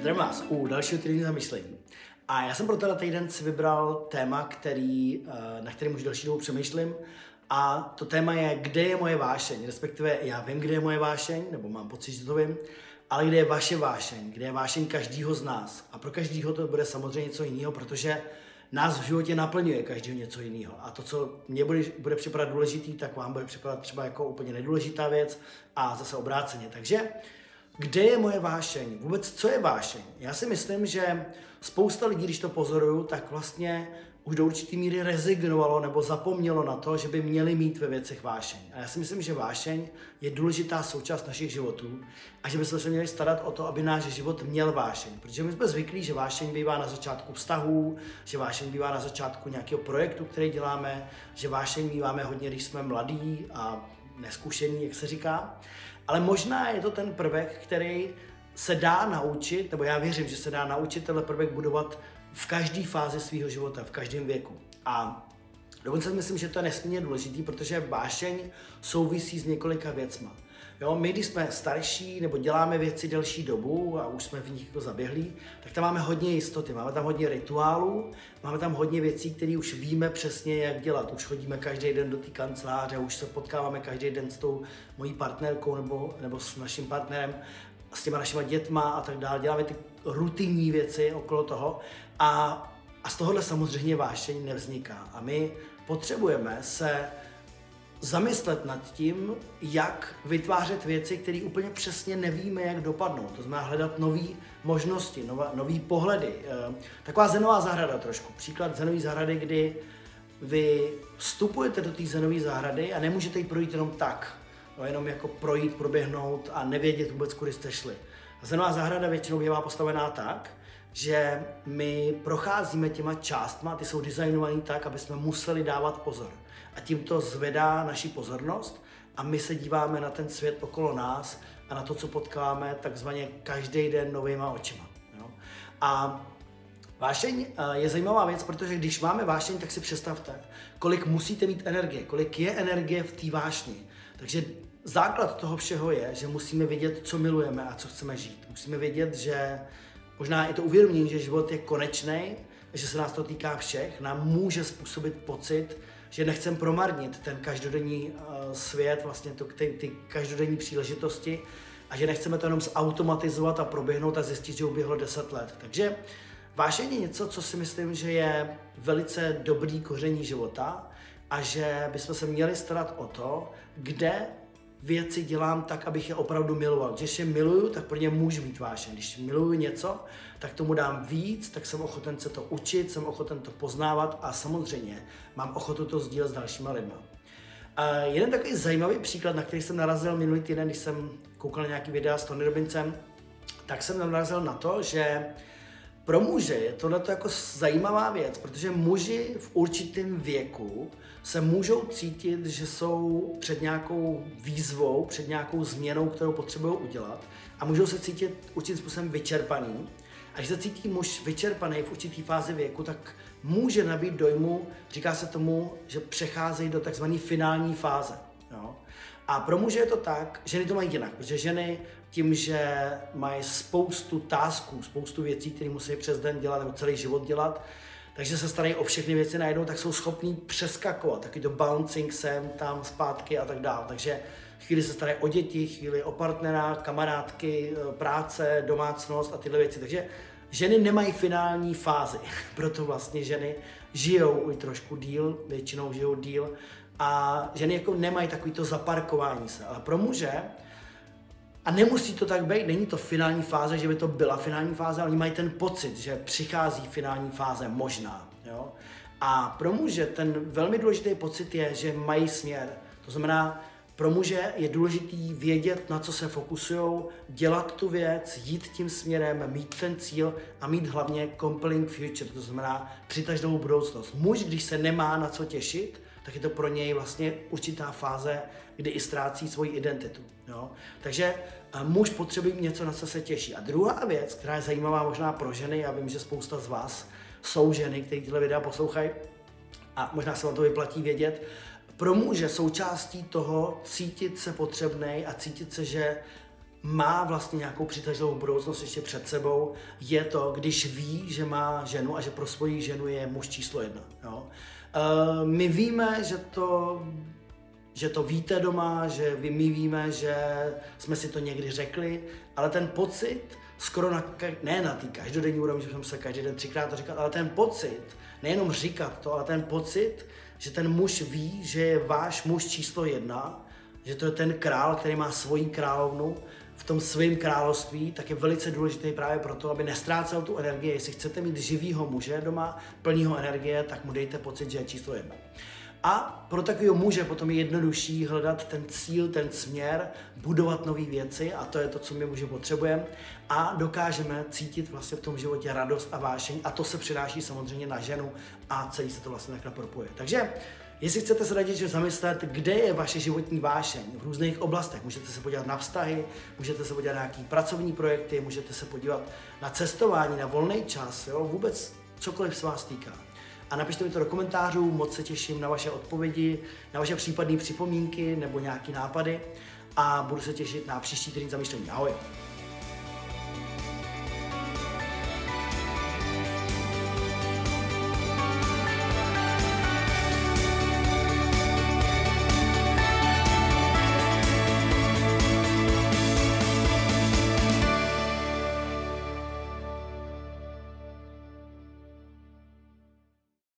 Zdravím vás u dalšího týdenního zamyšlení. A já jsem pro tenhle týden si vybral téma, který, eh, na kterém už další dobu přemýšlím. A to téma je, kde je moje vášeň. Respektive já vím, kde je moje vášeň, nebo mám pocit, že to vím, ale kde je vaše vášeň, kde je vášeň každého z nás. A pro každého to bude samozřejmě něco jiného, protože nás v životě naplňuje každého něco jiného. A to, co mě bude, bude připadat důležitý, tak vám bude připadat třeba jako úplně nedůležitá věc a zase obráceně. Takže kde je moje vášeň? Vůbec co je vášeň? Já si myslím, že spousta lidí, když to pozoruju, tak vlastně už do určitý míry rezignovalo nebo zapomnělo na to, že by měli mít ve věcech vášeň. A já si myslím, že vášeň je důležitá součást našich životů a že bychom se měli starat o to, aby náš život měl vášeň. Protože my jsme zvyklí, že vášeň bývá na začátku vztahů, že vášeň bývá na začátku nějakého projektu, který děláme, že vášeň míváme hodně, když jsme mladí a neskušení, jak se říká. Ale možná je to ten prvek, který se dá naučit, nebo já věřím, že se dá naučit tenhle prvek budovat v každé fázi svého života, v každém věku. A dokonce myslím, že to je nesmírně důležitý, protože vášeň souvisí s několika věcma. Jo, my, když jsme starší nebo děláme věci delší dobu a už jsme v nich jako zaběhlí, tak tam máme hodně jistoty, máme tam hodně rituálů, máme tam hodně věcí, které už víme přesně, jak dělat. Už chodíme každý den do té kanceláře, už se potkáváme každý den s tou mojí partnerkou nebo, nebo s naším partnerem, s těma našimi dětma a tak dále. Děláme ty rutinní věci okolo toho a, a z tohohle samozřejmě vášeň nevzniká. A my potřebujeme se zamyslet nad tím, jak vytvářet věci, které úplně přesně nevíme, jak dopadnou. To znamená hledat nové možnosti, nové pohledy. Eh, taková zenová zahrada trošku. Příklad zenové zahrady, kdy vy vstupujete do té zenové zahrady a nemůžete ji projít jenom tak. No, jenom jako projít, proběhnout a nevědět vůbec, kudy jste šli. Zenová zahrada většinou bývá postavená tak, že my procházíme těma částma, ty jsou designované tak, aby jsme museli dávat pozor a tím to zvedá naši pozornost a my se díváme na ten svět okolo nás a na to, co potkáme takzvaně každý den novýma očima. Jo? A vášeň eh, je zajímavá věc, protože když máme vášeň, tak si představte, kolik musíte mít energie, kolik je energie v té vášni. Takže základ toho všeho je, že musíme vědět, co milujeme a co chceme žít. Musíme vědět, že možná i to uvědomění, že život je konečný, že se nás to týká všech, nám může způsobit pocit, že nechcem promarnit ten každodenní uh, svět, vlastně to, ty, ty každodenní příležitosti a že nechceme to jenom zautomatizovat a proběhnout a zjistit, že uběhlo 10 let. Takže vášení je něco, co si myslím, že je velice dobrý koření života a že bychom se měli starat o to, kde věci dělám tak, abych je opravdu miloval. Když je miluju, tak pro ně můžu mít vášeň. Když miluju něco, tak tomu dám víc, tak jsem ochoten se to učit, jsem ochoten to poznávat a samozřejmě mám ochotu to sdílet s dalšíma lidmi. A jeden takový zajímavý příklad, na který jsem narazil minulý týden, když jsem koukal na nějaký videa s Tony Robincem, tak jsem narazil na to, že pro muže je tohle jako zajímavá věc, protože muži v určitém věku se můžou cítit, že jsou před nějakou výzvou, před nějakou změnou, kterou potřebují udělat a můžou se cítit určitým způsobem vyčerpaný. A když se cítí muž vyčerpaný v určitý fázi věku, tak může nabít dojmu, říká se tomu, že přecházejí do takzvané finální fáze. Jo? A pro muže je to tak, ženy to mají jinak, protože ženy tím, že mají spoustu tásků, spoustu věcí, které musí přes den dělat nebo celý život dělat, takže se starají o všechny věci najednou, tak jsou schopní přeskakovat, taky to bouncing sem, tam, zpátky a tak dále. Takže chvíli se starají o děti, chvíli o partnera, kamarádky, e, práce, domácnost a tyhle věci. Takže ženy nemají finální fázi, proto vlastně ženy žijou i trošku díl, většinou žijou díl a ženy jako nemají takový to zaparkování se. Ale pro muže a nemusí to tak být, není to finální fáze, že by to byla finální fáze, ale oni mají ten pocit, že přichází finální fáze možná. Jo? A pro muže ten velmi důležitý pocit je, že mají směr. To znamená, pro muže je důležitý vědět, na co se fokusují, dělat tu věc, jít tím směrem, mít ten cíl a mít hlavně compelling future, to znamená přitažnou budoucnost. Muž, když se nemá na co těšit, tak je to pro něj vlastně určitá fáze, kdy i ztrácí svoji identitu. Jo? Takže eh, muž potřebuje něco, na co se těší. A druhá věc, která je zajímavá možná pro ženy, já vím, že spousta z vás jsou ženy, které tyhle videa poslouchají, a možná se vám to vyplatí vědět, pro muže součástí toho cítit se potřebný a cítit se, že má vlastně nějakou přitažlivou budoucnost ještě před sebou, je to, když ví, že má ženu a že pro svoji ženu je muž číslo jedna. Jo? Uh, my víme, že to že to víte doma, že vy, my víme, že jsme si to někdy řekli, ale ten pocit, skoro na, ne na té každodenní úrovni, že jsem se každý den třikrát to říkal, ale ten pocit, nejenom říkat to, ale ten pocit, že ten muž ví, že je váš muž číslo jedna, že to je ten král, který má svoji královnu v tom svém království, tak je velice důležitý právě proto, aby nestrácel tu energii. Jestli chcete mít živýho muže doma, plného energie, tak mu dejte pocit, že je číslo jedna. A pro takového muže potom je jednodušší hledat ten cíl, ten směr, budovat nové věci a to je to, co my muži potřebujeme a dokážeme cítit vlastně v tom životě radost a vášeň a to se přináší samozřejmě na ženu a celý se to vlastně takhle propojuje. Takže Jestli chcete se že zamyslet, kde je vaše životní vášeň v různých oblastech, můžete se podívat na vztahy, můžete se podívat na nějaké pracovní projekty, můžete se podívat na cestování, na volný čas, jo, vůbec cokoliv se vás týká a napište mi to do komentářů, moc se těším na vaše odpovědi, na vaše případné připomínky nebo nějaké nápady a budu se těšit na příští týden zamýšlení. Ahoj!